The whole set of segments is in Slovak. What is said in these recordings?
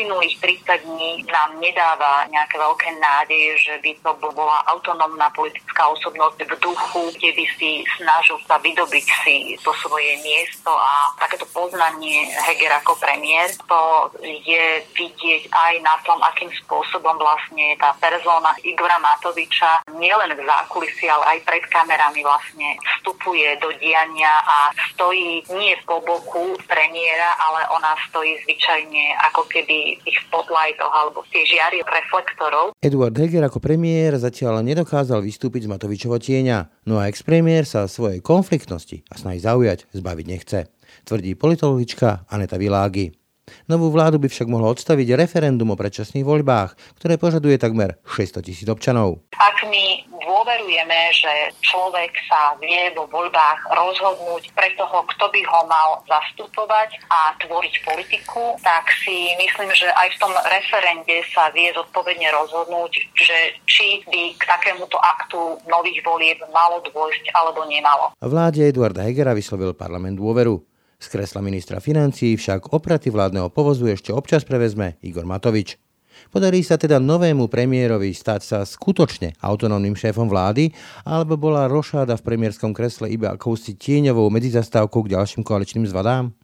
uplynulých 30 dní nám nedáva nejaké veľké nádeje, že by to bola autonómna politická osobnosť v duchu, kde by si snažil sa vydobiť si to svoje miesto a takéto poznanie Heger ako premiér, to je vidieť aj na tom, akým spôsobom vlastne tá persóna Igora Matoviča nielen v zákulisí, ale aj pred kamerami vlastne vstupuje do diania a stojí nie po boku premiéra, ale ona stojí zvyčajne ako keby tých spotlightoch alebo tie žiary reflektorov. Eduard Heger ako premiér zatiaľ nedokázal vystúpiť z Matovičovo tieňa, no a ex-premiér sa svojej konfliktnosti a snahy zaujať zbaviť nechce, tvrdí politologička Aneta Világi. Novú vládu by však mohlo odstaviť referendum o predčasných voľbách, ktoré požaduje takmer 600 tisíc občanov. Ak my dôverujeme, že človek sa vie vo voľbách rozhodnúť pre toho, kto by ho mal zastupovať a tvoriť politiku, tak si myslím, že aj v tom referende sa vie zodpovedne rozhodnúť, že či by k takémuto aktu nových volieb malo dôjsť alebo nemalo. Vláde Eduarda Hegera vyslovil parlament dôveru. Z kresla ministra financií však opraty vládneho povozu ešte občas prevezme Igor Matovič. Podarí sa teda novému premiérovi stať sa skutočne autonómnym šéfom vlády, alebo bola rošáda v premiérskom kresle iba akousi tieňovou medzizastávkou k ďalším koaličným zvadám?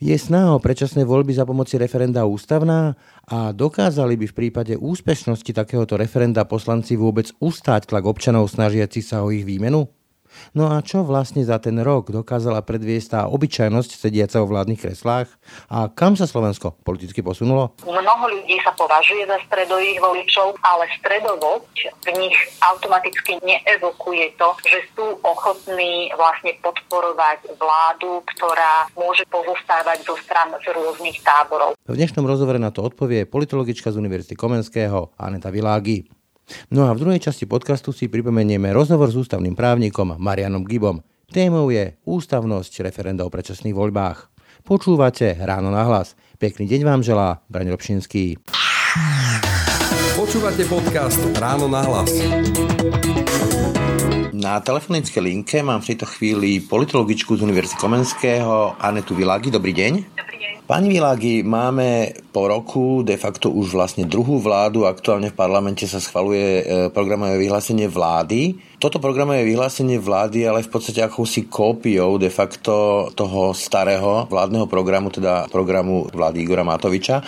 Je snaha o predčasné voľby za pomoci referenda ústavná a dokázali by v prípade úspešnosti takéhoto referenda poslanci vôbec ustáť tlak občanov snažiacich sa o ich výmenu? No a čo vlastne za ten rok dokázala predviesť tá obyčajnosť sediaca vo vládnych kreslách? A kam sa Slovensko politicky posunulo? Mnoho ľudí sa považuje za stredových voličov, ale stredovosť v nich automaticky neevokuje to, že sú ochotní vlastne podporovať vládu, ktorá môže pozostávať zo stran z rôznych táborov. V dnešnom rozhovore na to odpovie politologička z Univerzity Komenského Aneta Világi. No a v druhej časti podcastu si pripomenieme rozhovor s ústavným právnikom Marianom Gibom. Témou je ústavnosť referenda o predčasných voľbách. Počúvate Ráno na hlas. Pekný deň vám želá Braň Robšinský. Počúvate podcast Ráno na hlas. Na telefonickej linke mám v tejto chvíli politologičku z Univerzity Komenského Anetu Világi. Dobrý deň. Pani Világi, máme po roku de facto už vlastne druhú vládu. Aktuálne v parlamente sa schvaluje e, programové vyhlásenie vlády. Toto programové vyhlásenie vlády ale v podstate akousi kópiou de facto toho starého vládneho programu, teda programu vlády Igora Matoviča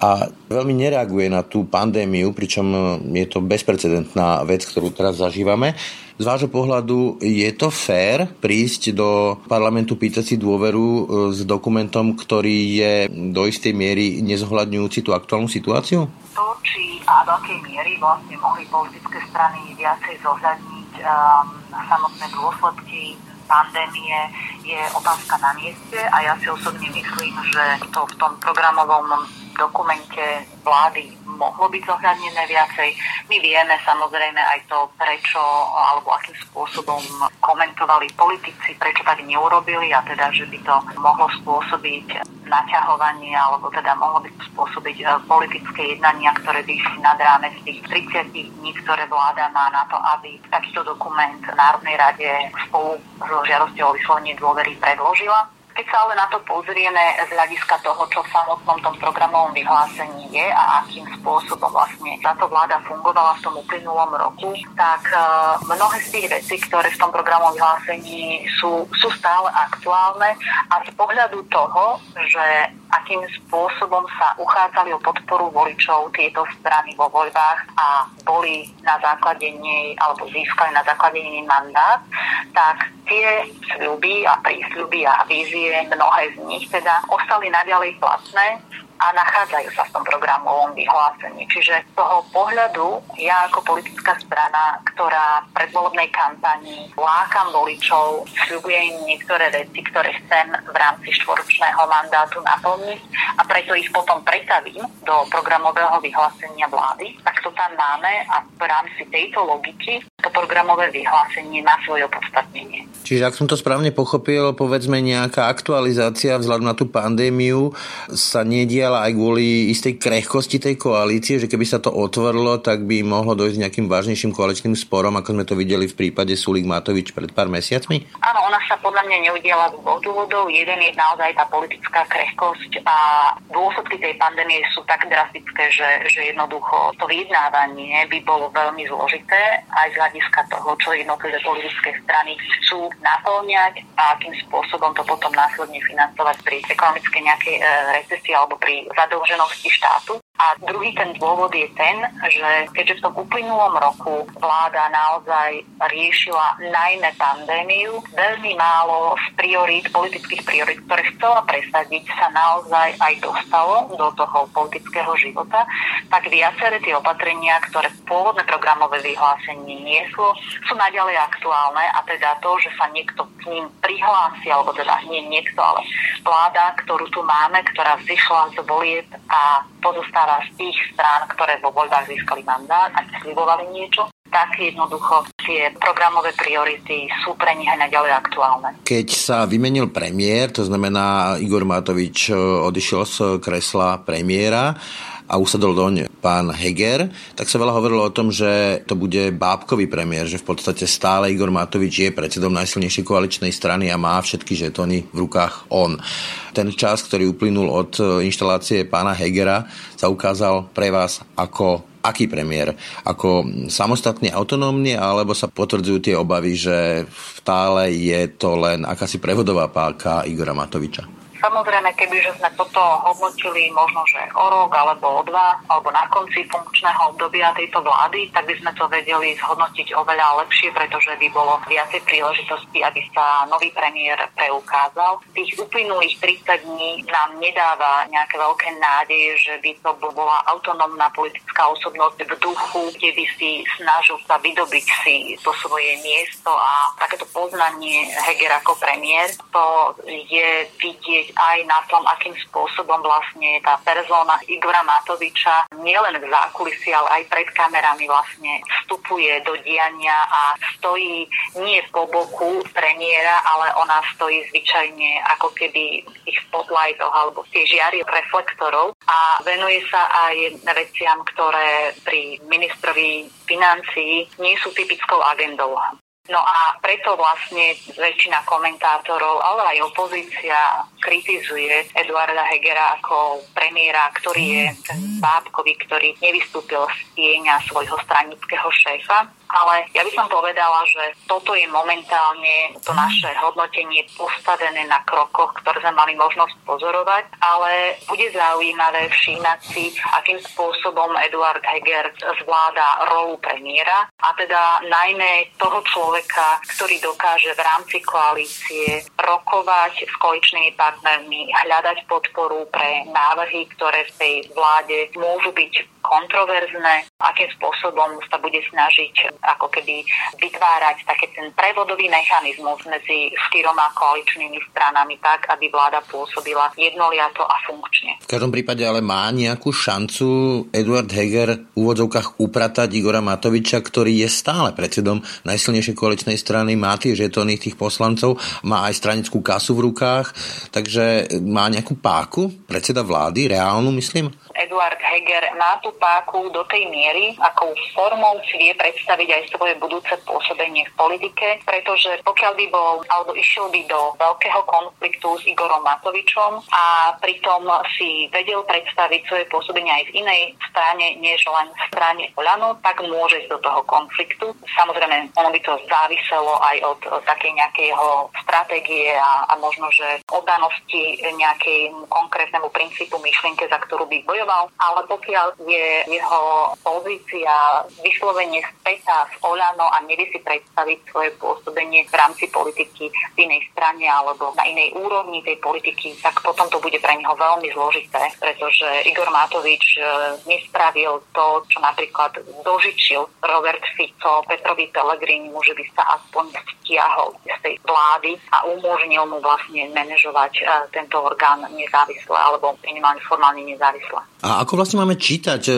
a veľmi nereaguje na tú pandémiu, pričom je to bezprecedentná vec, ktorú teraz zažívame. Z vášho pohľadu je to fér prísť do parlamentu pýtať si dôveru e, s dokumentom, ktorý je do istej miery nezohľadňujúci tú aktuálnu situáciu? To, či a do akej miery vlastne mohli politické strany viacej zohľadniť um, samotné dôsledky pandémie je otázka na mieste a ja si osobne myslím, že to v tom programovom dokumente vlády mohlo byť zohľadnené viacej. My vieme samozrejme aj to, prečo alebo akým spôsobom komentovali politici, prečo tak neurobili a teda, že by to mohlo spôsobiť naťahovanie alebo teda mohlo by to spôsobiť e, politické jednania, ktoré by išli nad rámec tých 30 dní, ktoré vláda má na to, aby takýto dokument Národnej rade spolu so žiadosťou o vyslovenie dôvery predložila. Keď sa ale na to pozrieme z hľadiska toho, čo v samotnom tom programovom vyhlásení je a akým spôsobom vlastne táto vláda fungovala v tom uplynulom roku, tak e, mnohé z tých vecí, ktoré v tom programovom vyhlásení sú, sú stále aktuálne a z pohľadu toho, že akým spôsobom sa uchádzali o podporu voličov tieto strany vo voľbách a boli na základe nej, alebo získali na základe nej mandát, tak tie sľuby a prísľuby a vízie, mnohé z nich teda ostali naďalej platné a nachádzajú sa v tom programovom vyhlásení. Čiže z toho pohľadu ja ako politická strana, ktorá v predvolebnej kampani lákam voličov, sľubuje im niektoré veci, ktoré chcem v rámci štvoročného mandátu naplniť a preto ich potom pretavím do programového vyhlásenia vlády, tak to tam máme a v rámci tejto logiky to programové vyhlásenie má svoje opodstatnenie. Čiže ak som to správne pochopil, povedzme nejaká aktualizácia vzhľadom na tú pandémiu sa nedia ale aj kvôli istej krehkosti tej koalície, že keby sa to otvorilo, tak by mohlo dojsť nejakým vážnejším koaličným sporom, ako sme to videli v prípade Sulik Matovič pred pár mesiacmi? Áno, ona sa podľa mňa neudiela z dvoch dôvodov. Jeden je naozaj tá politická krehkosť a dôsledky tej pandémie sú tak drastické, že, že jednoducho to vyjednávanie by bolo veľmi zložité aj z hľadiska toho, čo jednotlivé politické strany chcú naplňať a akým spôsobom to potom následne financovať pri ekonomickej nejakej e, recesii alebo pri zadlženosti štátu. A druhý ten dôvod je ten, že keďže v tom uplynulom roku vláda naozaj riešila najmä pandémiu, veľmi málo z priorít, politických priorít, ktoré chcela presadiť, sa naozaj aj dostalo do toho politického života, tak viaceré tie opatrenia, ktoré pôvodné programové vyhlásenie nieslo, sú naďalej aktuálne a teda to, že sa niekto k ním prihlási, alebo teda nie niekto, ale vláda, ktorú tu máme, ktorá vzýšla z volieb a pozostáva z tých strán, ktoré vo voľbách získali mandát a slibovali niečo, tak jednoducho tie programové priority sú pre nich aj naďalej aktuálne. Keď sa vymenil premiér, to znamená Igor Matovič e, odišiel z kresla premiéra, a usadol doň pán Heger, tak sa veľa hovorilo o tom, že to bude bábkový premiér, že v podstate stále Igor Matovič je predsedom najsilnejšej koaličnej strany a má všetky žetony v rukách on. Ten čas, ktorý uplynul od e, inštalácie pána Hegera, sa ukázal pre vás ako aký premiér? Ako samostatný, autonómny, alebo sa potvrdzujú tie obavy, že stále je to len akási prevodová pálka Igora Matoviča? Samozrejme, kebyže sme toto hodnotili možno, že o rok alebo o dva, alebo na konci funkčného obdobia tejto vlády, tak by sme to vedeli zhodnotiť oveľa lepšie, pretože by bolo viacej príležitosti, aby sa nový premiér preukázal. Tých uplynulých 30 dní nám nedáva nejaké veľké nádeje, že by to bola autonómna politická osobnosť v duchu, kde by si snažil sa vydobiť si to svoje miesto a takéto poznanie Heger ako premiér, to je vidieť aj na tom, akým spôsobom vlastne tá persóna Igora Matoviča nielen v zákulisí, ale aj pred kamerami vlastne vstupuje do diania a stojí nie po boku premiéra, ale ona stojí zvyčajne ako keby v tých spotlightoch alebo v tých žiari reflektorov a venuje sa aj veciam, ktoré pri ministrovi financií nie sú typickou agendou. No a preto vlastne väčšina komentátorov, ale aj opozícia kritizuje Eduarda Hegera ako premiéra, ktorý je ten bábkový, ktorý nevystúpil z tieňa svojho stranického šéfa ale ja by som povedala, že toto je momentálne to naše hodnotenie postavené na krokoch, ktoré sme mali možnosť pozorovať, ale bude zaujímavé všímať si, akým spôsobom Eduard Heger zvláda rolu premiéra a teda najmä toho človeka, ktorý dokáže v rámci koalície rokovať s koaličnými partnermi, hľadať podporu pre návrhy, ktoré v tej vláde môžu byť kontroverzné, akým spôsobom sa bude snažiť ako keby vytvárať taký ten prevodový mechanizmus medzi štyroma koaličnými stranami tak, aby vláda pôsobila jednoliato a funkčne. V každom prípade ale má nejakú šancu Eduard Heger v úvodzovkách upratať Igora Matoviča, ktorý je stále predsedom najsilnejšej koaličnej strany, má tie žetony tých poslancov, má aj stranickú kasu v rukách, takže má nejakú páku predseda vlády, reálnu myslím? Eduard Heger má tú páku do tej miery, akou formou si vie predstaviť aj svoje budúce pôsobenie v politike, pretože pokiaľ by bol alebo išiel by do veľkého konfliktu s Igorom Matovičom a pritom si vedel predstaviť svoje pôsobenie aj v inej strane, než len v strane Olano, tak môže ísť do toho konfliktu. Samozrejme, ono by to záviselo aj od, takej nejakej jeho stratégie a, a možno, že oddanosti nejakej konkrétnemu princípu myšlienke, za ktorú by bojoval bojoval, ale pokiaľ je jeho pozícia vyslovene spätá s Olano a nevie si predstaviť svoje pôsobenie v rámci politiky v inej strane alebo na inej úrovni tej politiky, tak potom to bude pre neho veľmi zložité, pretože Igor Matovič e, nespravil to, čo napríklad dožičil Robert Fico Petrovi Pellegrini, že by sa aspoň stiahol z tej vlády a umožnil mu vlastne manažovať e, tento orgán nezávisle alebo minimálne formálne nezávisle. A ako vlastne máme čítať e,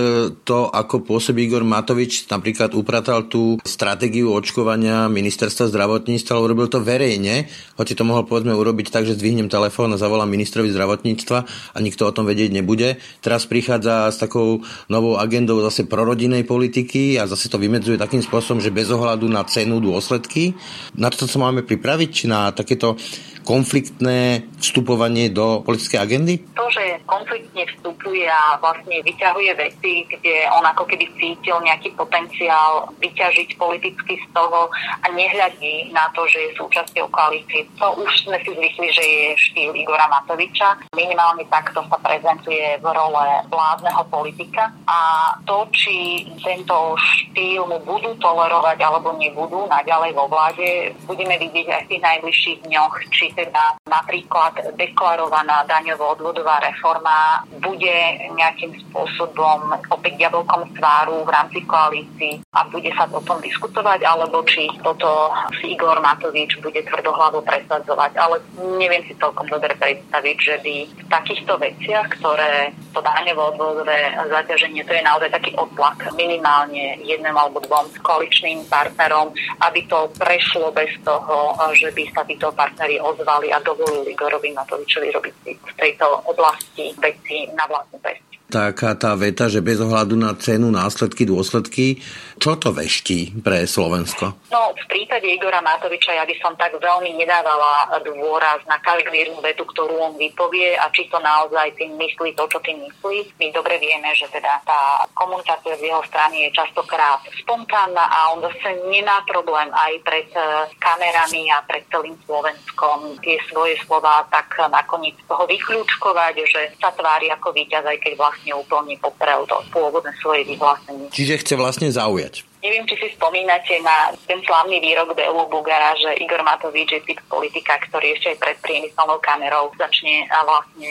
to, ako pôsobí Igor Matovič, napríklad upratal tú stratégiu očkovania ministerstva zdravotníctva, ale urobil to verejne, hoci to mohol povedzme urobiť tak, že zdvihnem telefón a zavolám ministrovi zdravotníctva a nikto o tom vedieť nebude. Teraz prichádza s takou novou agendou zase prorodinej politiky a zase to vymedzuje takým spôsobom, že bez ohľadu na cenu dôsledky. Na to sa máme pripraviť, na takéto konfliktné vstupovanie do politickej agendy? To, že konfliktne vstupuje a vlastne vyťahuje veci, kde on ako keby cítil nejaký potenciál vyťažiť politicky z toho a nehľadí na to, že je súčasťou koalície. To už sme si zvykli, že je štýl Igora Matoviča. Minimálne takto sa prezentuje v role vládneho politika a to, či tento štýl mu budú tolerovať alebo nebudú naďalej vo vláde, budeme vidieť aj v tých najbližších dňoch, či teda napríklad deklarovaná daňovo-odvodová reforma bude nejakým spôsobom opäť jablkom tváru v rámci koalícií a bude sa o tom diskutovať, alebo či toto si Igor Matovič bude tvrdohlavo presadzovať. Ale neviem si celkom dobre predstaviť, že by v takýchto veciach, ktoré to daňovo-odvodové zaťaženie, to je naozaj taký otlak minimálne jednému alebo dvom koaličným partnerom, aby to prešlo bez toho, že by sa títo partnery ozvali ozvali a dovolili Igorovi Matovičovi robiť v tejto oblasti veci na vlastnú pest taká tá veta, že bez ohľadu na cenu, následky, dôsledky, čo to veští pre Slovensko? No, v prípade Igora Matoviča ja by som tak veľmi nedávala dôraz na každú vetu, ktorú on vypovie a či to naozaj tým myslí to, čo tým myslí. My dobre vieme, že teda tá komunikácia z jeho strany je častokrát spontánna a on zase nemá problém aj pred eh, kamerami a pred celým Slovenskom tie svoje slova tak nakoniec toho vyklúčkovať, že sa tvári ako víťaz, aj keď vlastne úplne poprel to pôvodné svoje vyhlásenie. Čiže chce vlastne zaujať. Neviem, či si spomínate na ten slavný výrok Belu Bugara, že Igor Matovič je typ politika, ktorý ešte aj pred priemyselnou kamerou začne vlastne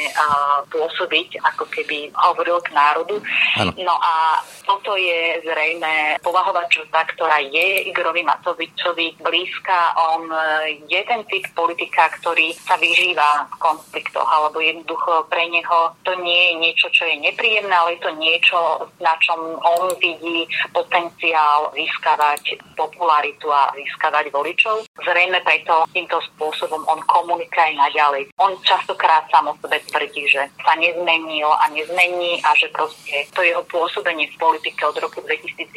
pôsobiť, ako keby hovoril k národu. Ano. No a toto je zrejme povahová črta, ktorá je Igorovi Matovičovi blízka. On je ten typ politika, ktorý sa vyžíva v konfliktoch, alebo jednoducho pre neho to nie je niečo, čo je nepríjemné, ale je to niečo, na čom on vidí potenciál mal získavať popularitu a získavať voličov. Zrejme preto týmto spôsobom on komunikuje naďalej. On častokrát sám o sebe tvrdí, že sa nezmenil a nezmení a že proste to jeho pôsobenie v politike od roku 2011,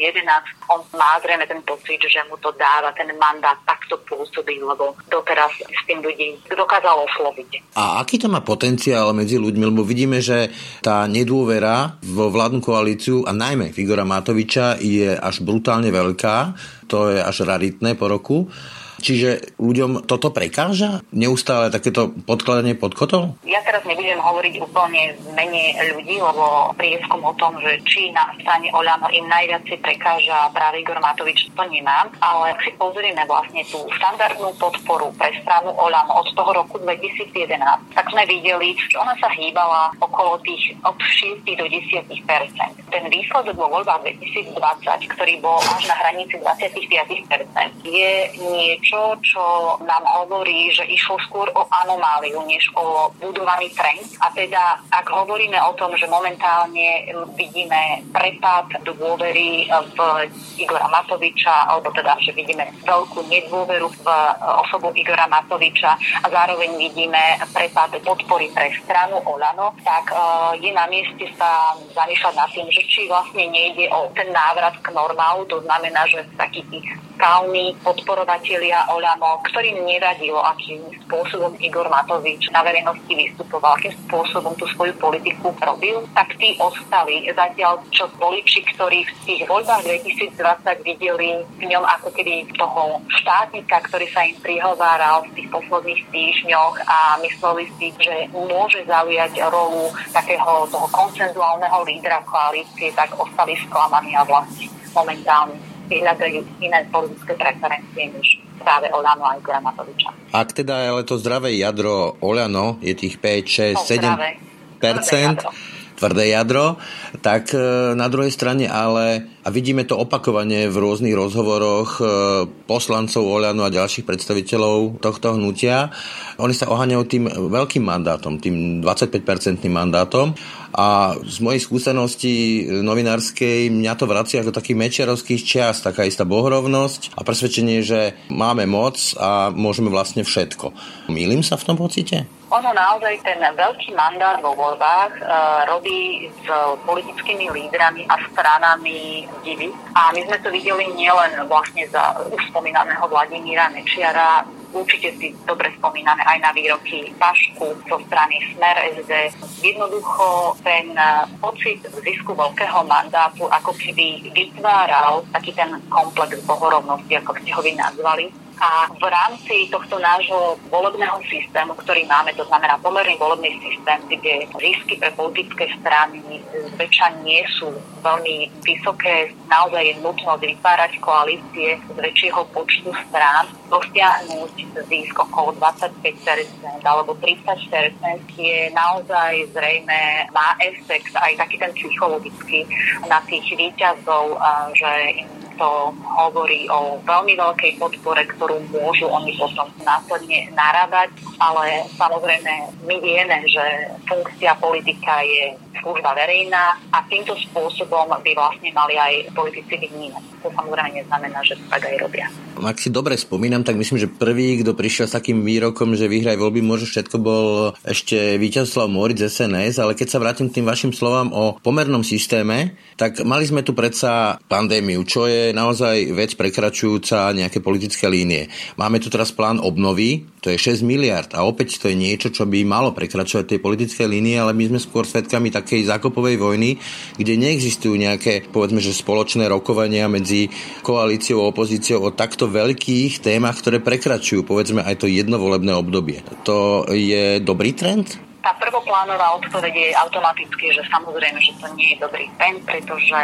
on má zrejme ten pocit, že mu to dáva ten mandát takto pôsobiť, lebo doteraz s tým ľudí dokázal osloviť. A aký to má potenciál medzi ľuďmi? Lebo vidíme, že tá nedôvera vo vládnu koalíciu a najmä Igora Matoviča je až brutálne brutálne veľká, to je až raritné po roku. Čiže ľuďom toto prekáža? Neustále takéto podkladanie pod kotol? Ja teraz nebudem hovoriť úplne v mene ľudí, lebo prieskum o tom, že či na strane Oľano im najviac prekáža práve Igor Matovič, to nemám, ale si pozrieme vlastne tú štandardnú podporu pre stranu Oľano od toho roku 2011, tak sme videli, že ona sa hýbala okolo tých od 6 do 10 Ten výsledok vo voľbách 2020, ktorý bol až na hranici 25% je niečo, niečo, čo nám hovorí, že išlo skôr o anomáliu, než o budovaný trend. A teda, ak hovoríme o tom, že momentálne vidíme prepad dôvery v Igora Matoviča, alebo teda, že vidíme veľkú nedôveru v osobu Igora Matoviča a zároveň vidíme prepad podpory pre stranu Olano, tak e, je na mieste sa zamýšľať nad tým, že či vlastne nejde o ten návrat k normálu, to znamená, že takí tých skalní podporovatelia Oľano, ktorým nevadilo, akým spôsobom Igor Matovič na verejnosti vystupoval, akým spôsobom tú svoju politiku robil, tak tí ostali. Zatiaľ, čo voliči, ktorí v tých voľbách 2020 videli v ňom ako keby toho štátnika, ktorý sa im prihováral v tých posledných týždňoch a mysleli si, že môže zaujať rolu takého toho koncenzuálneho lídra koalície, tak ostali sklamaní a vlastne momentálne vyhľadajú iné politické preferencie než práve Olano a Igora Matoviča. Ak teda ale to zdravé jadro Olano je tých 5, 6, no, 7 percent, tvrdé jadro, tak e, na druhej strane ale, a vidíme to opakovane v rôznych rozhovoroch e, poslancov Oľanu a ďalších predstaviteľov tohto hnutia, oni sa oháňajú tým veľkým mandátom, tým 25-percentným mandátom a z mojej skúsenosti novinárskej mňa to vracia ako taký mečiarovských čas, taká istá bohrovnosť a presvedčenie, že máme moc a môžeme vlastne všetko. Mýlim sa v tom pocite? Ono naozaj ten veľký mandát vo voľbách e, robí s politickými lídrami a stranami divy. A my sme to videli nielen vlastne za už spomínaného Vladimíra Mečiara, určite si dobre spomíname aj na výroky Pašku zo strany Smer SD. Jednoducho ten e, pocit zisku veľkého mandátu ako keby vytváral taký ten komplex bohorovnosti, ako ste ho vy nazvali, a v rámci tohto nášho volebného systému, ktorý máme, to znamená pomerný volebný systém, kde zisky pre politické strany zväčša nie sú veľmi vysoké, naozaj je nutno vytvárať koalície z väčšieho počtu strán, dosiahnuť zisk okolo 25% alebo 30% je naozaj zrejme, má efekt aj taký ten psychologický na tých výťazov, že im to hovorí o veľmi veľkej podpore, ktorú môžu oni potom následne narábať, ale samozrejme my vieme, že funkcia politika je služba verejná a týmto spôsobom by vlastne mali aj politici vnímať. To samozrejme neznamená, že to tak aj robia. Ak si dobre spomínam, tak myslím, že prvý, kto prišiel s takým výrokom, že vyhraj voľby môže všetko, bol ešte Víťazslav Moric z SNS, ale keď sa vrátim k tým vašim slovám o pomernom systéme, tak mali sme tu predsa pandémiu, čo je naozaj vec prekračujúca nejaké politické línie. Máme tu teraz plán obnovy, to je 6 miliard a opäť to je niečo, čo by malo prekračovať tej politické línie, ale my sme skôr svetkami takej zákopovej vojny, kde neexistujú nejaké, povedzme, že spoločné rokovania medzi koalíciou a opozíciou o takto veľkých témach, ktoré prekračujú, povedzme, aj to jednovolebné obdobie. To je dobrý trend? Tá prvoplánová odpoveď je automaticky, že samozrejme, že to nie je dobrý trend, pretože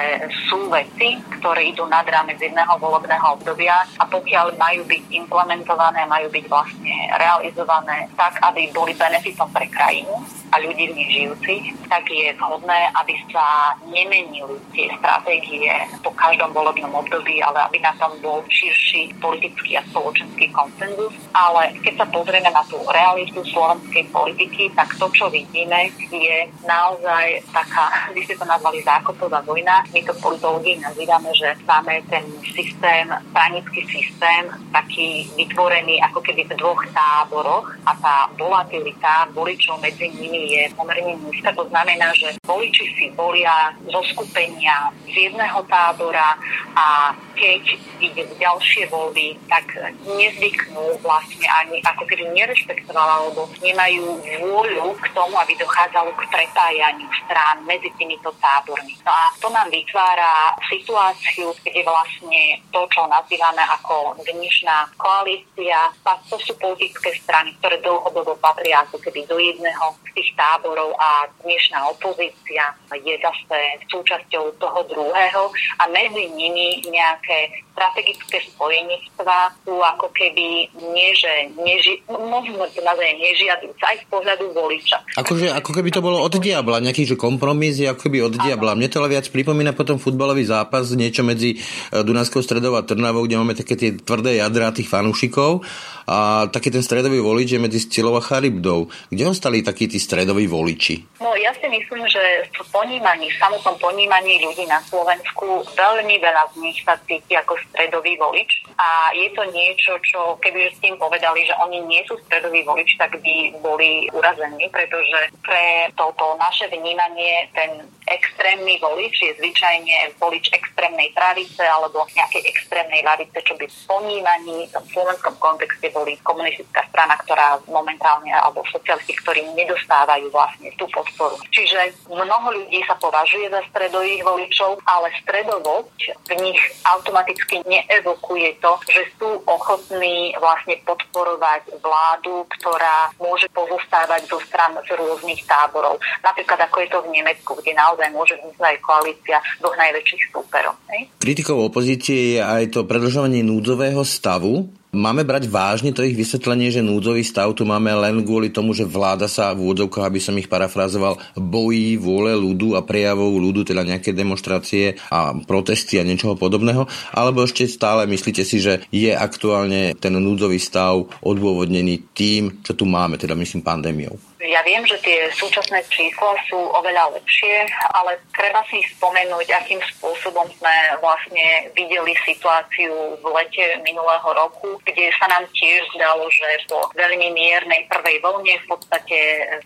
sú veci, ktoré idú nad rámec jedného volebného obdobia a pokiaľ majú byť implementované, majú byť vlastne realizované tak, aby boli benefitom pre krajinu, a ľudí v nich žijúcich, tak je vhodné, aby sa nemenili tie stratégie po každom volebnom období, ale aby na tom bol širší politický a spoločenský konsenzus. Ale keď sa pozrieme na tú realitu slovenskej politiky, tak to, čo vidíme, je naozaj taká, vy ste to nazvali zákopová vojna, my to politológii nazývame, že máme ten systém, stranický systém, taký vytvorený ako keby v dvoch táboroch a tá volatilita voličov medzi nimi je pomerne nízka. To znamená, že voliči si volia zo skupenia z jedného tábora a keď ide v ďalšie voľby, tak nezvyknú vlastne ani ako keby nerešpektovali alebo nemajú vôľu k tomu, aby dochádzalo k prepájaniu strán medzi týmito tábormi. No a to nám vytvára situáciu, kde vlastne to, čo nazývame ako dnešná koalícia, to sú politické strany, ktoré dlhodobo patria ako keby do jedného z tých táborov a dnešná opozícia je zase súčasťou toho druhého a medzi nimi nejaké strategické spojenictvá sú ako keby nie, že neži, možno to nazvať nežiaduce aj z pohľadu voliča. Akože, ako keby to bolo od diabla, nejaký že kompromis je ako keby od diabla. Mne to ale viac pripomína potom futbalový zápas, niečo medzi e, Dunajskou stredou a Trnavou, kde máme také tie tvrdé jadra tých fanúšikov a taký ten stredový volič je medzi Stilou a Charybdou. Kde ostali takí tí stredoví voliči? No ja si myslím, že v ponímaní, v samotnom ponímaní ľudí na Slovensku veľmi veľa z nich sa cíti ako stredový volič a je to niečo, čo keby s tým povedali, že oni nie sú stredový volič, tak by boli urazení, pretože pre toto naše vnímanie ten extrémny volič je zvyčajne volič extrémnej pravice alebo nejakej extrémnej lavice, čo by v ponímaní v slovenskom kontexte boli komunistická strana, ktorá momentálne, alebo socialisti, ktorí nedostávajú vlastne tú podporu. Čiže mnoho ľudí sa považuje za stredových voličov, ale stredovosť v nich automaticky neevokuje to, že sú ochotní vlastne podporovať vládu, ktorá môže pozostávať zo stran z rôznych táborov. Napríklad ako je to v Nemecku, kde naozaj môže vzniknúť koalícia dvoch najväčších súperov. Kritikou opozície je aj to predlžovanie núdzového stavu, Máme brať vážne to ich vysvetlenie, že núdzový stav tu máme len kvôli tomu, že vláda sa v úvodzovkách, aby som ich parafrazoval, bojí vôle ľudu a prejavov ľudu, teda nejaké demonstrácie a protesty a niečoho podobného? Alebo ešte stále myslíte si, že je aktuálne ten núdzový stav odôvodnený tým, čo tu máme, teda myslím pandémiou? Ja viem, že tie súčasné čísla sú oveľa lepšie, ale treba si spomenúť, akým spôsobom sme vlastne videli situáciu v lete minulého roku, kde sa nám tiež zdalo, že po veľmi miernej prvej vlne v podstate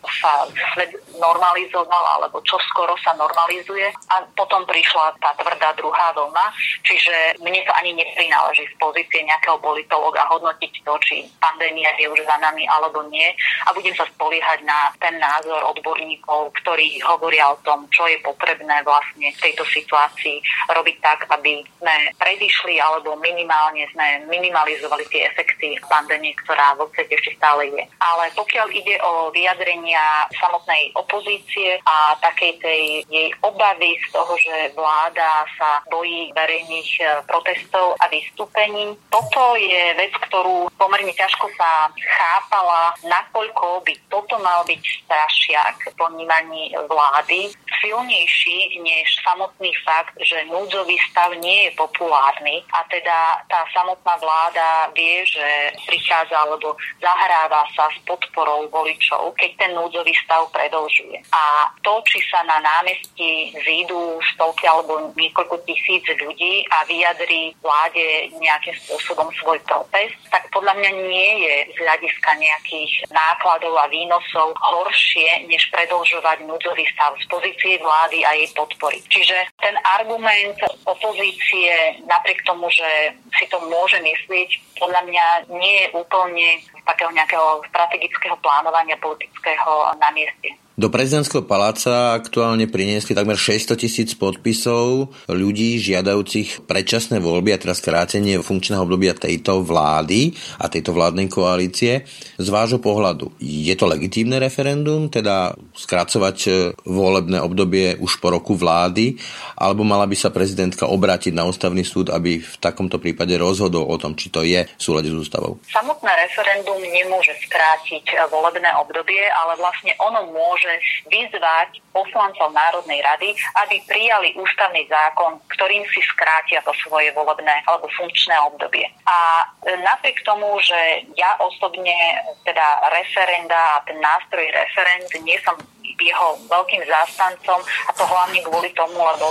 sa svet normalizoval, alebo čo skoro sa normalizuje. A potom prišla tá tvrdá druhá vlna, čiže mne to ani neprináleží z pozície nejakého politologa hodnotiť to, či pandémia je už za nami alebo nie. A budem sa spoliehať na ten názor odborníkov, ktorí hovoria o tom, čo je potrebné vlastne v tejto situácii robiť tak, aby sme predišli alebo minimálne sme minimalizovali tie efekty pandémie, ktorá vo svete ešte stále je. Ale pokiaľ ide o vyjadrenia samotnej opozície a takej tej jej obavy z toho, že vláda sa bojí verejných e, protestov a vystúpení, toto je vec, ktorú pomerne ťažko sa chápala, nakoľko by toto mal byť strašiak v ponímaní vlády silnejší než samotný fakt, že núdzový stav nie je populárny a teda tá samotná vláda vie, že prichádza alebo zahráva sa s podporou voličov, keď ten núdzový stav predlžuje. A to, či sa na námestí zídu stovky alebo niekoľko tisíc ľudí a vyjadrí vláde nejakým spôsobom svoj protest, tak podľa mňa nie je z hľadiska nejakých nákladov a výnosov horšie, než predlžovať núdzový stav z pozície vlády a jej podpory. Čiže ten argument opozície, napriek tomu, že si to môže myslieť, podľa mňa nie je úplne z takého nejakého strategického plánovania politického na mieste. Do prezidentského paláca aktuálne priniesli takmer 600 tisíc podpisov ľudí žiadajúcich predčasné voľby a teraz krátenie funkčného obdobia tejto vlády a tejto vládnej koalície. Z vášho pohľadu, je to legitímne referendum, teda skracovať e, volebné obdobie už po roku vlády, alebo mala by sa prezidentka obrátiť na ústavný súd, aby v takomto prípade rozhodol o tom, či to je v súlade s ústavou? Samotné referendum nemôže skrátiť volebné obdobie, ale vlastne ono môže môže vyzvať poslancov Národnej rady, aby prijali ústavný zákon, ktorým si skrátia to svoje volebné alebo funkčné obdobie. A e, napriek tomu, že ja osobne teda referenda a ten nástroj referend nie som jeho veľkým zástancom a to hlavne kvôli tomu, lebo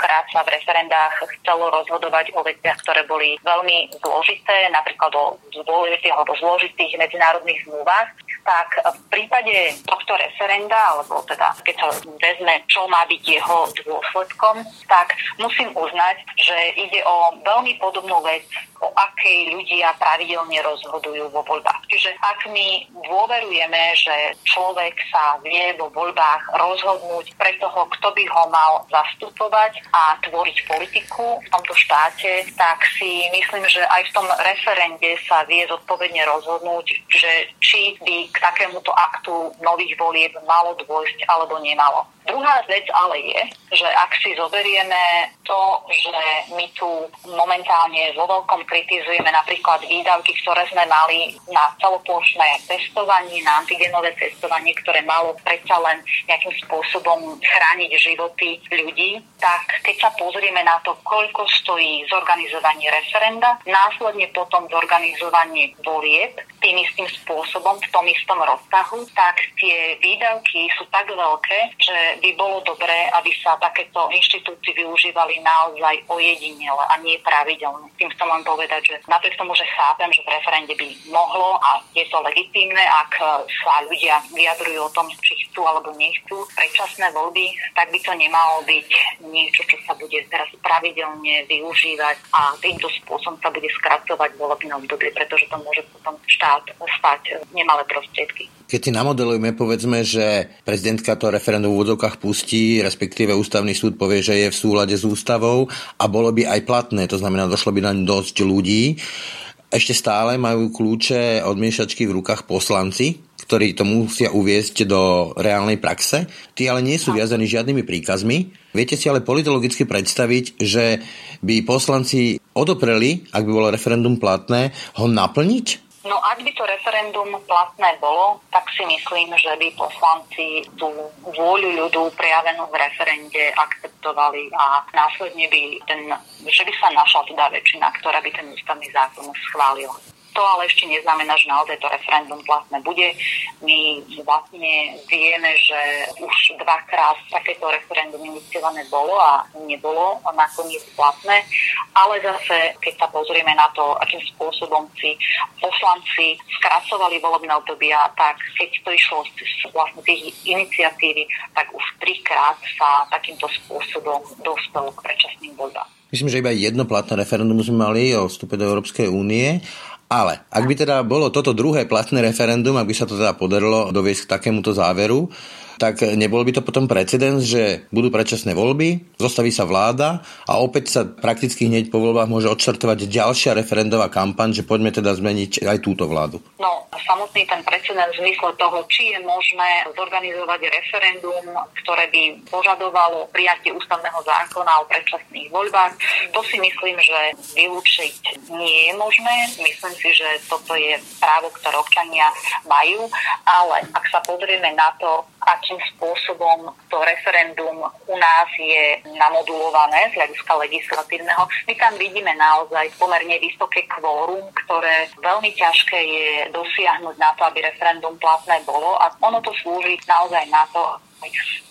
krát sa v referendách chcelo rozhodovať o veciach, ktoré boli veľmi zložité, napríklad o dôležitých alebo zložitých medzinárodných zmluvách, tak v prípade tohto referenda, alebo teda keď sa vezme, čo má byť jeho dôsledkom, tak musím uznať, že ide o veľmi podobnú vec, o akej ľudia pravidelne rozhodujú vo voľbách. Čiže ak my dôverujeme, že človek sa vie vo voľbách rozhodnúť pre toho, kto by ho mal zastupovať a tvoriť politiku v tomto štáte, tak si myslím, že aj v tom referende sa vie zodpovedne rozhodnúť, že či by k takémuto aktu nových volieb malo dôjsť alebo nemalo. Druhá vec ale je, že ak si zoberieme to, že my tu momentálne vo veľkom kritizujeme napríklad výdavky, ktoré sme mali na celoplošné testovanie, na antigenové testovanie, ktoré malo predsa len nejakým spôsobom chrániť životy ľudí, tak keď sa pozrieme na to, koľko stojí zorganizovanie referenda, následne potom zorganizovanie volieb tým istým spôsobom, v tom istom rozsahu, tak tie výdavky sú tak veľké, že by bolo dobré, aby sa takéto inštitúty využívali naozaj ojedinele a nie pravidelne. Tým chcem len povedať, že napriek tomu, že chápem, že v referende by mohlo a je to legitímne, ak sa ľudia vyjadrujú o tom, či chcú alebo nechcú predčasné voľby, tak by to nemalo byť niečo, čo sa bude teraz pravidelne využívať a týmto spôsobom sa bude skracovať volebné obdobie, pretože to môže potom štát stať nemalé prostriedky. Keď si namodelujeme, povedzme, že prezidentka to referendum v úvodzovkách pustí, respektíve ústavný súd povie, že je v súlade s ústavou a bolo by aj platné, to znamená, došlo by naň dosť ľudí, ešte stále majú kľúče od miešačky v rukách poslanci, ktorí to musia uviezť do reálnej praxe. Tí ale nie sú viazaní žiadnymi príkazmi. Viete si ale politologicky predstaviť, že by poslanci odopreli, ak by bolo referendum platné, ho naplniť? No ak by to referendum platné bolo, tak si myslím, že by poslanci tú vôľu ľudu prejavenú v referende akceptovali a následne by, ten, že by sa našla teda väčšina, ktorá by ten ústavný zákon schválila. To ale ešte neznamená, že naozaj to referendum platné bude. My vlastne vieme, že už dvakrát takéto referendum iniciované bolo a nebolo nakoniec platné, ale zase, keď sa pozrieme na to, akým spôsobom si poslanci skracovali volebné obdobia, tak keď to išlo z vlastne tých iniciatívy, tak už trikrát sa takýmto spôsobom dospelo k predčasným voľbám. Myslím, že iba jedno platné referendum sme mali o vstupe do Európskej únie ale ak by teda bolo toto druhé platné referendum, ak by sa to teda podarilo doviesť k takémuto záveru, tak nebol by to potom precedens, že budú predčasné voľby, zostaví sa vláda a opäť sa prakticky hneď po voľbách môže odštartovať ďalšia referendová kampaň, že poďme teda zmeniť aj túto vládu. No, samotný ten precedens v zmysle toho, či je možné zorganizovať referendum, ktoré by požadovalo prijatie ústavného zákona o predčasných voľbách, to si myslím, že vylúčiť nie je možné. Myslím si, že toto je právo, ktoré občania majú, ale ak sa pozrieme na to, akým spôsobom to referendum u nás je namodulované z hľadiska legislatívneho. My tam vidíme naozaj pomerne vysoké kvórum, ktoré veľmi ťažké je dosiahnuť na to, aby referendum platné bolo a ono to slúži naozaj na to,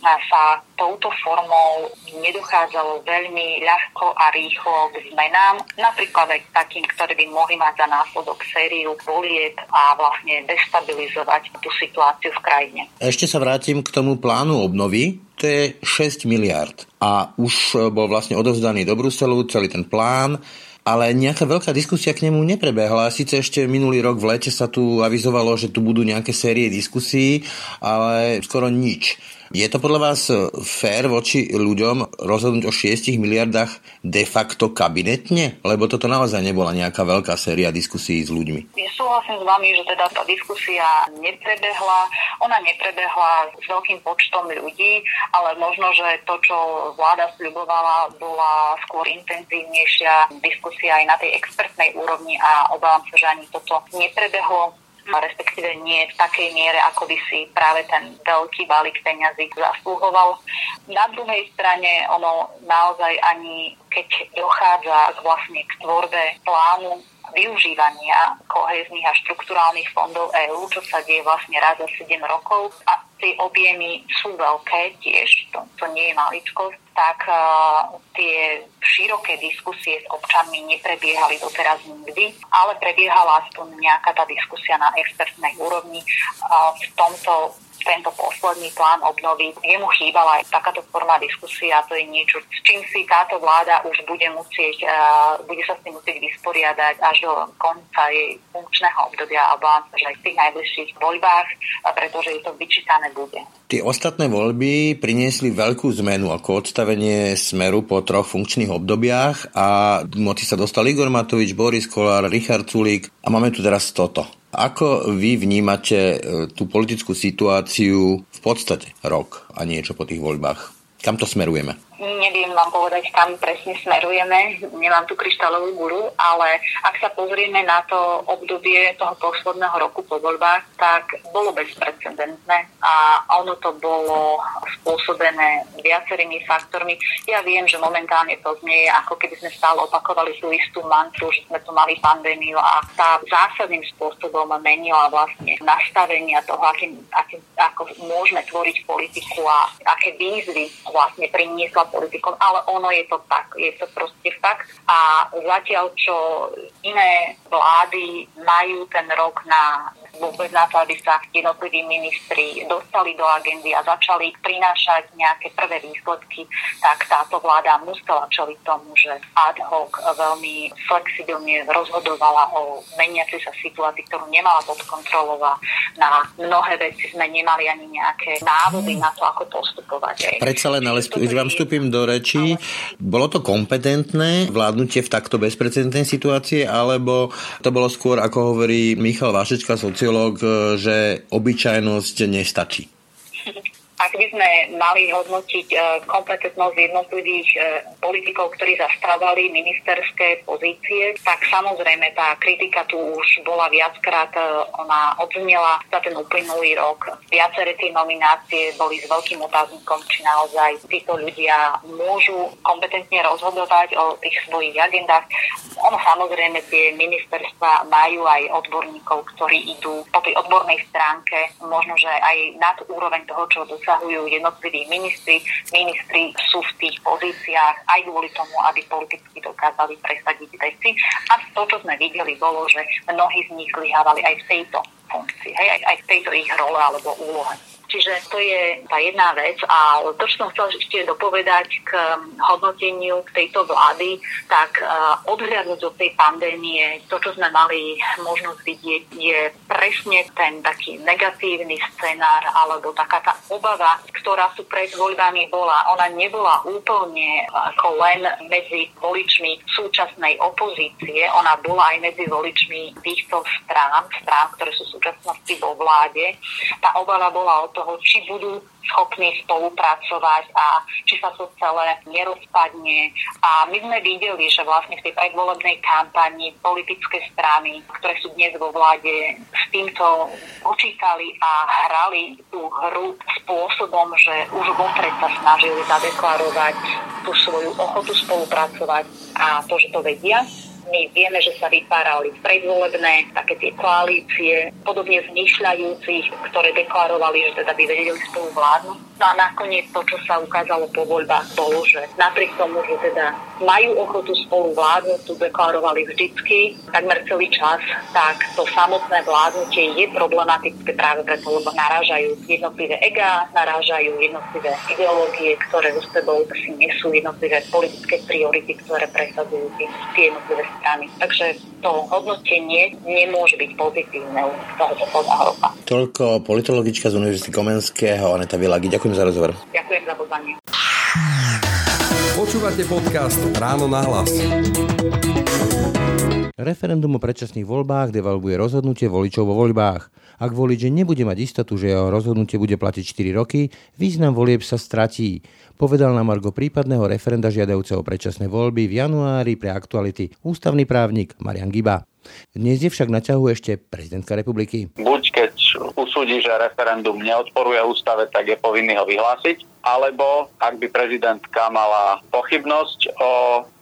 sa touto formou nedochádzalo veľmi ľahko a rýchlo k zmenám, napríklad aj takým, ktoré by mohli mať za následok sériu volieb a vlastne destabilizovať tú situáciu v krajine. Ešte sa vrátim k tomu plánu obnovy. To je 6 miliard a už bol vlastne odovzdaný do Bruselu celý ten plán ale nejaká veľká diskusia k nemu neprebehla. Sice ešte minulý rok v lete sa tu avizovalo, že tu budú nejaké série diskusí, ale skoro nič. Je to podľa vás e, fér voči ľuďom rozhodnúť o 6 miliardách de facto kabinetne? Lebo toto naozaj nebola nejaká veľká séria diskusí s ľuďmi. Súhlasím s vami, že teda tá diskusia neprebehla. Ona neprebehla s veľkým počtom ľudí, ale možno, že to, čo vláda sľubovala, bola skôr intenzívnejšia diskusia aj na tej expertnej úrovni a obávam sa, že ani toto neprebehlo respektíve nie v takej miere, ako by si práve ten veľký balík peňazí zaslúhoval. Na druhej strane ono naozaj ani keď dochádza vlastne k tvorbe plánu využívania kohezných a štrukturálnych fondov EÚ, čo sa deje vlastne raz za 7 rokov a tie objemy sú veľké tiež, to, to nie je maličkosť, tak uh, tie široké diskusie s občanmi neprebiehali doteraz nikdy, ale prebiehala aspoň nejaká tá diskusia na expertnej úrovni. Uh, v tomto tento posledný plán obnovy. Jemu chýbala aj takáto forma diskusie a to je niečo, s čím si táto vláda už bude musieť, uh, bude sa s tým musieť vysporiadať až do konca jej funkčného obdobia a obávam sa, že aj v tých najbližších voľbách, pretože je to vyčítané bude. Tie ostatné voľby priniesli veľkú zmenu ako odstavenie smeru po troch funkčných obdobiach a moci sa dostal Igor Matovič, Boris Kolár, Richard Sulík a máme tu teraz toto. Ako vy vnímate e, tú politickú situáciu v podstate rok a niečo po tých voľbách? Kam to smerujeme? Neviem vám povedať, kam presne smerujeme, nemám tu kryštálovú gulu, ale ak sa pozrieme na to obdobie toho posledného roku po voľbách, tak bolo bezprecedentné a ono to bolo spôsobené viacerými faktormi. Ja viem, že momentálne to znie, ako keby sme stále opakovali tú istú mantru, že sme tu mali pandémiu a tá zásadným spôsobom menila vlastne nastavenia toho, akým, akým, ako môžeme tvoriť politiku a aké výzvy vlastne priniesla politikom, ale ono je to tak, je to proste fakt. A zatiaľ, čo iné vlády majú ten rok na vôbec na to, aby sa jednotliví ministri dostali do agendy a začali prinášať nejaké prvé výsledky, tak táto vláda musela čeliť tomu, že ad hoc veľmi flexibilne rozhodovala o meniacej sa situácii, ktorú nemala pod kontrolou a na mnohé veci sme nemali ani nejaké návody na to, ako postupovať. Predsa len, ale stu, vám vstúpim vstúpim do reči. Bolo to kompetentné vládnutie v takto bezprecedentnej situácii, alebo to bolo skôr, ako hovorí Michal Vašečka, sociológ, že obyčajnosť nestačí? ak by sme mali hodnotiť e, kompetentnosť jednotlivých e, politikov, ktorí zastávali ministerské pozície, tak samozrejme tá kritika tu už bola viackrát, e, ona odznela za ten uplynulý rok. Viaceré tie nominácie boli s veľkým otáznikom, či naozaj títo ľudia môžu kompetentne rozhodovať o tých svojich agendách. Ono samozrejme tie ministerstva majú aj odborníkov, ktorí idú po tej odbornej stránke, možno, že aj nad úroveň toho, čo dosahujú jednotliví ministri. Ministri sú v tých pozíciách aj kvôli tomu, aby politicky dokázali presadiť veci. A to, čo sme videli, bolo, že mnohí z nich zlyhávali aj v tejto funkcii, hej, aj, aj v tejto ich role alebo úlohe. Čiže to je tá jedna vec. A to, čo som chcel ešte dopovedať k um, hodnoteniu tejto vlády, tak uh, odhľadnúť od tej pandémie, to, čo sme mali možnosť vidieť, je presne ten taký negatívny scenár alebo taká tá obava, ktorá tu pred voľbami bola. Ona nebola úplne ako len medzi voličmi súčasnej opozície, ona bola aj medzi voličmi týchto strán, strán, ktoré sú súčasnosti vo vláde. Tá obava bola o to, toho, či budú schopní spolupracovať a či sa to celé nerozpadne. A my sme videli, že vlastne v tej predvolebnej kampani politické strany, ktoré sú dnes vo vláde, s týmto počítali a hrali tú hru spôsobom, že už vopred sa snažili zadeklarovať tú svoju ochotu spolupracovať a to, že to vedia my vieme, že sa vytvárali predvolebné také tie koalície, podobne zmýšľajúcich, ktoré deklarovali, že teda by vedeli spolu vládnuť. No a nakoniec to, čo sa ukázalo po voľbách, bolo, že napriek tomu, že teda majú ochotu spolu vládnuť, tu deklarovali vždycky, takmer celý čas, tak to samotné vládnutie je problematické práve preto, lebo narážajú jednotlivé ega, narážajú jednotlivé ideológie, ktoré so sebou si nesú jednotlivé politické priority, ktoré presadzujú tie jednotlivé strany. Takže to hodnotenie nemôže byť pozitívne u tohoto roka. Toľko politologička z Univerzity Komenského Aneta Vilagi. Ďakujem za rozhovor. Ďakujem za pozvanie. Počúvate podcast Ráno na hlas. Referendum o predčasných voľbách devalvuje rozhodnutie voličov vo voľbách. Ak volič nebude mať istotu, že jeho rozhodnutie bude platiť 4 roky, význam volieb sa stratí povedal na Margo prípadného referenda žiadajúceho predčasné voľby v januári pre aktuality ústavný právnik Marian Giba. Dnes je však na ťahu ešte prezidentka republiky. Buď keď usúdi, že referendum neodporuje ústave, tak je povinný ho vyhlásiť alebo ak by prezidentka mala pochybnosť o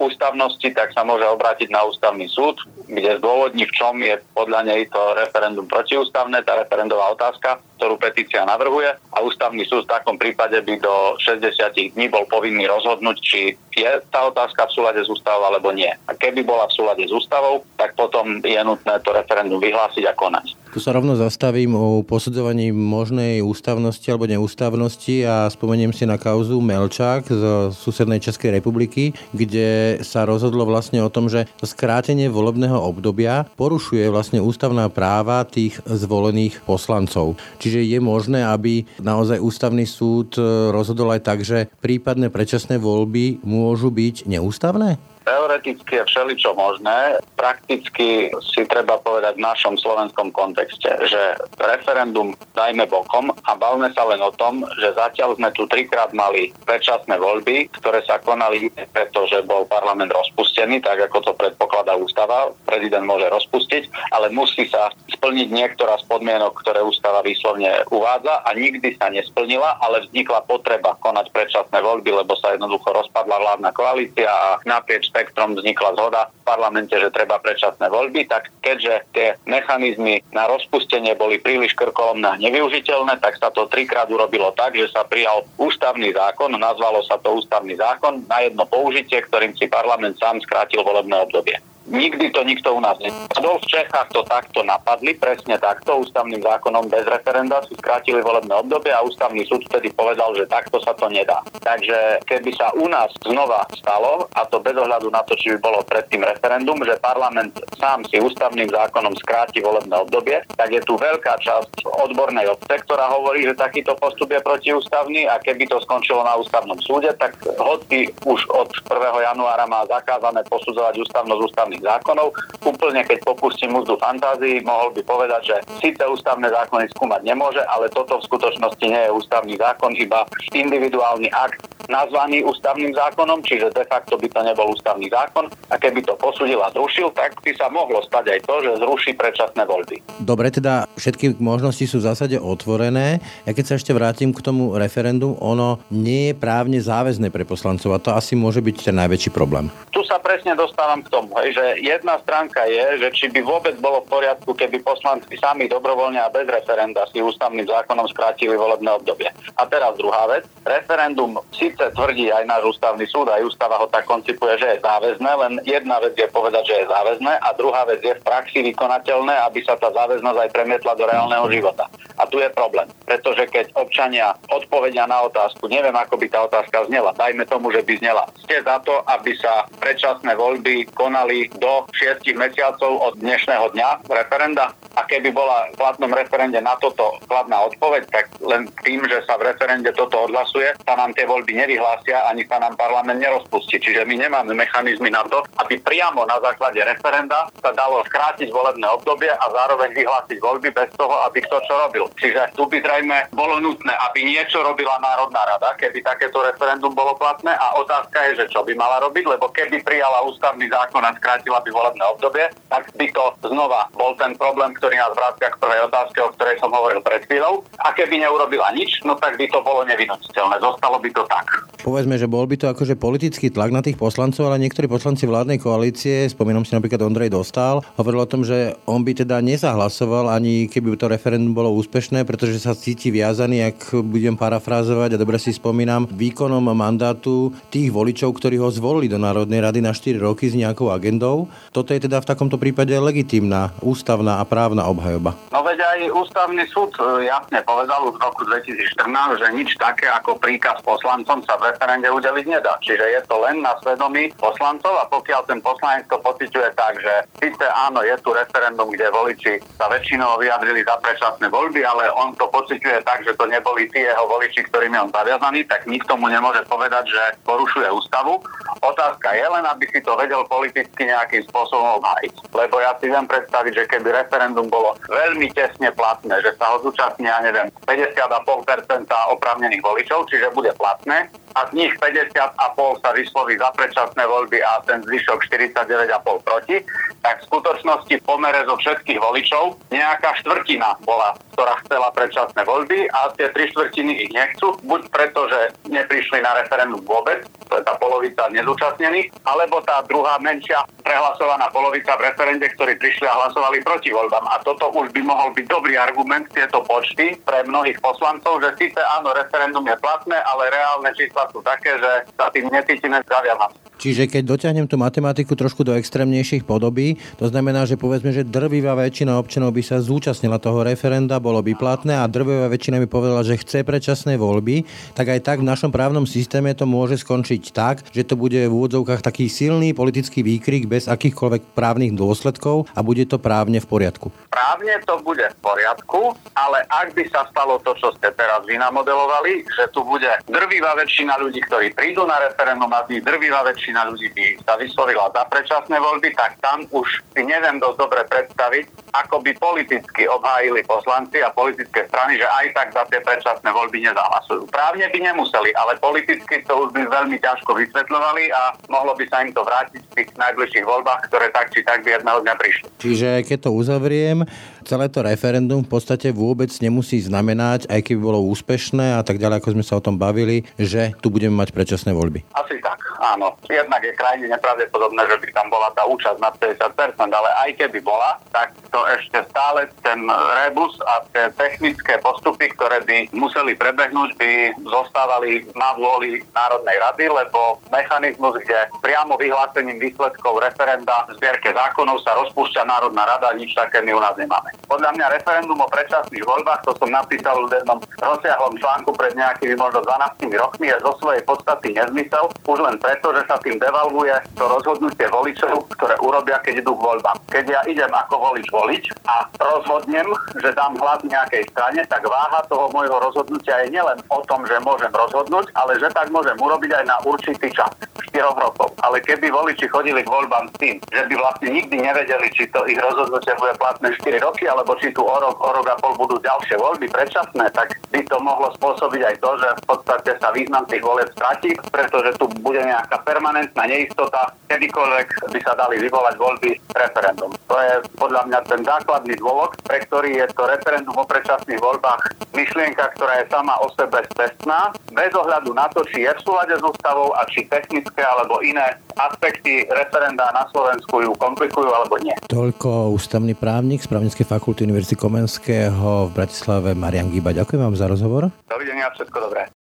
ústavnosti, tak sa môže obrátiť na ústavný súd, kde zdôvodní, v čom je podľa nej to referendum protiústavné, tá referendová otázka, ktorú petícia navrhuje a ústavný súd v takom prípade by do 60 dní bol povinný rozhodnúť, či je tá otázka v súlade s ústavou alebo nie. A keby bola v súlade s ústavou, tak potom je nutné to referendum vyhlásiť a konať. Tu sa rovno zastavím o posudzovaní možnej ústavnosti alebo neústavnosti a spomeniem si na kauzu Melčák z susednej Českej republiky, kde sa rozhodlo vlastne o tom, že skrátenie volebného obdobia porušuje vlastne ústavná práva tých zvolených poslancov. Čiže je možné, aby naozaj ústavný súd rozhodol aj tak, že prípadné predčasné voľby môžu byť neústavné? Teoreticky je všeličo možné, prakticky si treba povedať v našom slovenskom kontexte, že referendum dajme bokom a bavme sa len o tom, že zatiaľ sme tu trikrát mali predčasné voľby, ktoré sa konali preto, že bol parlament rozpustený, tak ako to predpokladá ústava. Prezident môže rozpustiť, ale musí sa splniť niektorá z podmienok, ktoré ústava výslovne uvádza a nikdy sa nesplnila, ale vznikla potreba konať predčasné voľby, lebo sa jednoducho rozpadla vládna koalícia a naprieč spektrom vznikla zhoda v parlamente, že treba predčasné voľby, tak keďže tie mechanizmy na rozpustenie boli príliš krkolomné a nevyužiteľné, tak sa to trikrát urobilo tak, že sa prijal ústavný zákon, nazvalo sa to ústavný zákon na jedno použitie, ktorým si parlament sám skrátil volebné obdobie. Nikdy to nikto u nás nepadol. V Čechách to takto napadli, presne takto, ústavným zákonom bez referenda si skrátili volebné obdobie a ústavný súd vtedy povedal, že takto sa to nedá. Takže keby sa u nás znova stalo, a to bez ohľadu na to, či by bolo predtým referendum, že parlament sám si ústavným zákonom skráti volebné obdobie, tak je tu veľká časť odbornej obce, ktorá hovorí, že takýto postup je protiústavný a keby to skončilo na ústavnom súde, tak hoci už od 1. januára má zakázané posudzovať ústavnosť ústavných zákonov, úplne keď popustím úzdu fantázii, mohol by povedať, že síce ústavné zákony skúmať nemôže, ale toto v skutočnosti nie je ústavný zákon, iba individuálny akt nazvaný ústavným zákonom, čiže de facto by to nebol ústavný zákon a keby to posudil a zrušil, tak by sa mohlo stať aj to, že zruší predčasné voľby. Dobre, teda všetky možnosti sú v zásade otvorené. Ja keď sa ešte vrátim k tomu referendum, ono nie je právne záväzné pre poslancov a to asi môže byť ten najväčší problém. Tu sa presne dostávam k tomu, hej, že jedna stránka je, že či by vôbec bolo v poriadku, keby poslanci sami dobrovoľne a bez referenda si ústavným zákonom skrátili volebné obdobie. A teraz druhá vec. Referendum síce tvrdí aj náš ústavný súd, aj ústava ho tak koncipuje, že je záväzné, len jedna vec je povedať, že je záväzné a druhá vec je v praxi vykonateľné, aby sa tá záväznosť aj premietla do reálneho života. A tu je problém, pretože keď občania odpovedia na otázku, neviem ako by tá otázka znela, dajme tomu, že by znela, ste za to, aby sa predčasné voľby konali do 6 mesiacov od dnešného dňa referenda? A keby bola v platnom referende na toto kladná odpoveď, tak len tým, že sa v referende toto odhlasuje, sa nám tie voľby nevyhlásia, ani sa nám parlament nerozpustí. Čiže my nemáme mechanizmy na to, aby priamo na základe referenda sa dalo skrátiť volebné obdobie a zároveň vyhlásiť voľby bez toho, aby kto čo robil. Čiže tu by zrejme bolo nutné, aby niečo robila Národná rada, keby takéto referendum bolo platné a otázka je, že čo by mala robiť, lebo keby prijala ústavný zákon a skrátila by volebné obdobie, tak by to znova bol ten problém, ktorý nás vrácia k prvej otázke, o ktorej som hovoril pred chvíľou. A keby neurobila nič, no tak by to bolo nevinutiteľné. Zostalo by to tak. Povedzme, že bol by to akože politický tlak na tých poslancov, ale niektorí poslanci vládnej koalície, spomínam si napríklad Ondrej Dostal, hovoril o tom, že on by teda nezahlasoval ani keby to referendum bolo úspešné, pretože sa cíti viazaný, ak budem parafrázovať a dobre si spomínam, výkonom mandátu tých voličov, ktorí ho zvolili do Národnej rady na 4 roky s nejakou agendou. Toto je teda v takomto prípade legitímna, ústavná a právna obhajoba. No veď aj ústavný súd e, jasne povedal už v roku 2014, že nič také ako príkaz poslancom sa v referende udeliť nedá. Čiže je to len na svedomí poslancov a pokiaľ ten poslanec to pociťuje tak, že síce áno, je tu referendum, kde voliči sa väčšinou vyjadrili za predčasné voľby, ale on to pociťuje tak, že to neboli tí jeho voliči, ktorým je on zaviazaný, tak nikto mu nemôže povedať, že porušuje ústavu. Otázka je len, aby si to vedel politicky nejakým spôsobom obhájiť. Lebo ja si viem predstaviť, že keby referendum bolo veľmi tesne platné, že sa ho zúčastní, ja neviem, 50,5% oprávnených voličov, čiže bude platné, a z nich 50,5 sa vysloví za predčasné voľby a ten zvyšok 49,5 proti, tak v skutočnosti v pomere zo všetkých voličov nejaká štvrtina bola, ktorá chcela predčasné voľby a tie tri štvrtiny ich nechcú, buď preto, že neprišli na referendum vôbec, to je tá polovica nezúčastnených, alebo tá druhá menšia prehlasovaná polovica v referende, ktorí prišli a hlasovali proti voľbám. A toto už by mohol byť dobrý argument, tieto počty pre mnohých poslancov, že síce áno, referendum je platné, ale reálne čísla čísla sú také, že sa tým necítime zaviazaní. Čiže keď dotiahnem tú matematiku trošku do extrémnejších podobí, to znamená, že povedzme, že drvivá väčšina občanov by sa zúčastnila toho referenda, bolo by platné a drvivá väčšina by povedala, že chce predčasné voľby, tak aj tak v našom právnom systéme to môže skončiť tak, že to bude v úvodzovkách taký silný politický výkrik bez akýchkoľvek právnych dôsledkov a bude to právne v poriadku. Právne to bude v poriadku, ale ak by sa stalo to, čo ste teraz vy namodelovali, že tu bude drvivá väčšina ľudí, ktorí prídu na referendum a drvivá väčšina väčšina ľudí by sa vyslovila za predčasné voľby, tak tam už si neviem dosť dobre predstaviť, ako by politicky obhájili poslanci a politické strany, že aj tak za tie predčasné voľby nezahlasujú. Právne by nemuseli, ale politicky to už by veľmi ťažko vysvetľovali a mohlo by sa im to vrátiť v tých najbližších voľbách, ktoré tak či tak by jedného dňa prišli. Čiže keď to uzavriem, celé to referendum v podstate vôbec nemusí znamenať, aj keby bolo úspešné a tak ďalej, ako sme sa o tom bavili, že tu budeme mať predčasné voľby. Asi tak. áno. Jednak je krajine nepravdepodobné, že by tam bola tá účasť na 50%, ale aj keby bola, tak to ešte stále ten rebus a tie technické postupy, ktoré by museli prebehnúť, by zostávali na vôli Národnej rady, lebo mechanizmus, kde priamo vyhlásením výsledkov referenda v zbierke zákonov sa rozpúšťa Národná rada, nič také my u nás nemáme. Podľa mňa referendum o predčasných voľbách, to som napísal v jednom rozsiahlom článku pred nejakými možno 12 rokmi, je zo svojej podstaty nezmysel, už len preto, že sa tým devalvuje to rozhodnutie voličov, ktoré urobia, keď idú k voľbám. Keď ja idem ako volič volič a rozhodnem, že dám hlas nejakej strane, tak váha toho môjho rozhodnutia je nielen o tom, že môžem rozhodnúť, ale že tak môžem urobiť aj na určitý čas, 4 rokov. Ale keby voliči chodili k voľbám s tým, že by vlastne nikdy nevedeli, či to ich rozhodnutie bude platné 4 roky, alebo či tu o rok, o rok a pol budú ďalšie voľby predčasné, tak by to mohlo spôsobiť aj to, že v podstate sa význam tých volieb stratí, pretože tu bude nejaká permanentná neistota, kedykoľvek by sa dali vyvolať voľby referendum. To je podľa mňa ten základný dôvod, pre ktorý je to referendum o predčasných voľbách myšlienka, ktorá je sama o sebe cestná, bez ohľadu na to, či je v súlade s ústavou a či technické alebo iné aspekty referenda na Slovensku ju komplikujú alebo nie. Toľko ústavný právnik z právnickej fakulty Univerzity Komenského v Bratislave Marian Giba. Ďakujem vám za rozhovor. Dovidenia, všetko dobré.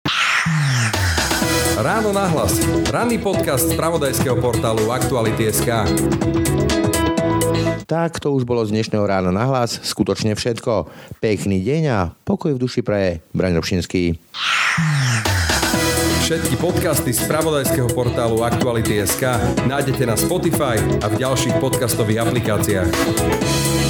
Ráno nahlas. Ranný podcast z pravodajského portálu Aktuality.sk. Tak to už bolo z dnešného rána na hlas. Skutočne všetko. Pekný deň a pokoj v duši praje. Braň Robšinský. Všetky podcasty z pravodajského portálu Aktuality.sk nájdete na Spotify a v ďalších podcastových aplikáciách.